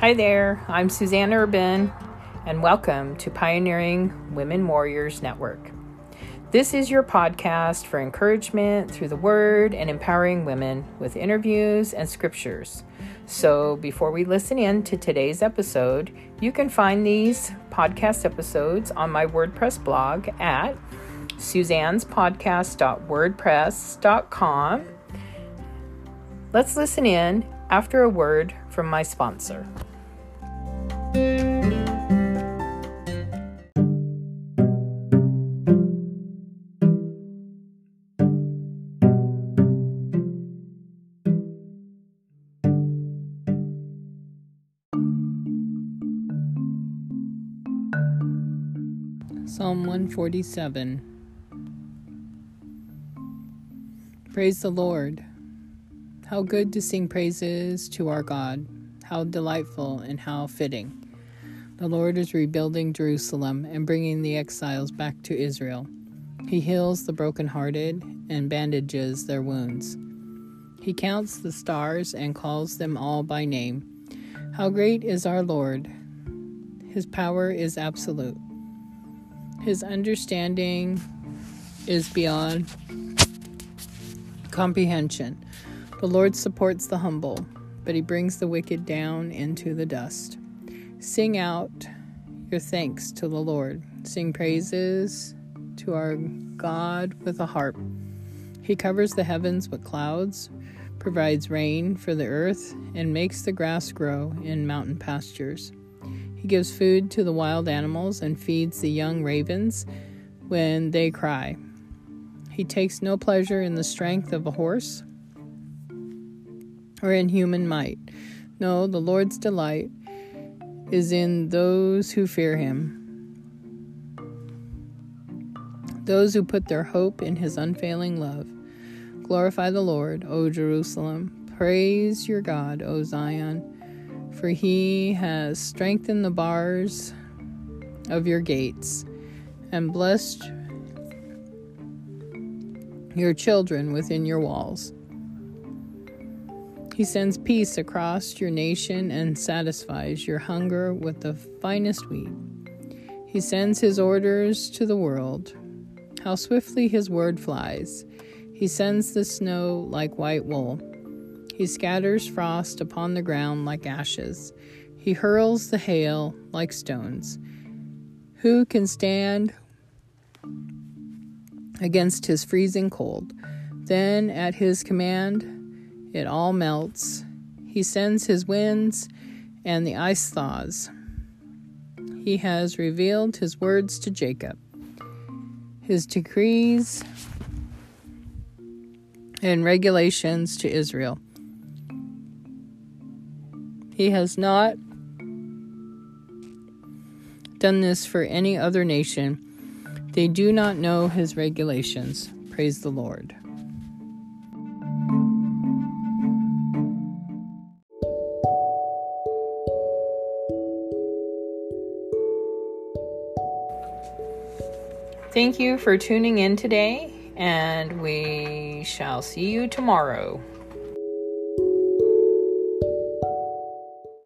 Hi there, I'm Suzanne Urban, and welcome to Pioneering Women Warriors Network. This is your podcast for encouragement through the Word and empowering women with interviews and scriptures. So, before we listen in to today's episode, you can find these podcast episodes on my WordPress blog at suzannespodcast.wordpress.com. Let's listen in after a word from my sponsor. Psalm 147 Praise the Lord. How good to sing praises to our God. How delightful and how fitting. The Lord is rebuilding Jerusalem and bringing the exiles back to Israel. He heals the brokenhearted and bandages their wounds. He counts the stars and calls them all by name. How great is our Lord! His power is absolute. His understanding is beyond comprehension. The Lord supports the humble but he brings the wicked down into the dust. Sing out your thanks to the Lord. Sing praises to our God with a harp. He covers the heavens with clouds, provides rain for the earth, and makes the grass grow in mountain pastures. He gives food to the wild animals and feeds the young ravens when they cry. He takes no pleasure in the strength of a horse or in human might. No, the Lord's delight is in those who fear him, those who put their hope in his unfailing love. Glorify the Lord, O Jerusalem. Praise your God, O Zion, for he has strengthened the bars of your gates and blessed your children within your walls. He sends peace across your nation and satisfies your hunger with the finest wheat. He sends his orders to the world. How swiftly his word flies. He sends the snow like white wool. He scatters frost upon the ground like ashes. He hurls the hail like stones. Who can stand against his freezing cold? Then, at his command, it all melts. He sends his winds, and the ice thaws. He has revealed his words to Jacob, his decrees and regulations to Israel. He has not done this for any other nation. They do not know his regulations. Praise the Lord. Thank you for tuning in today, and we shall see you tomorrow.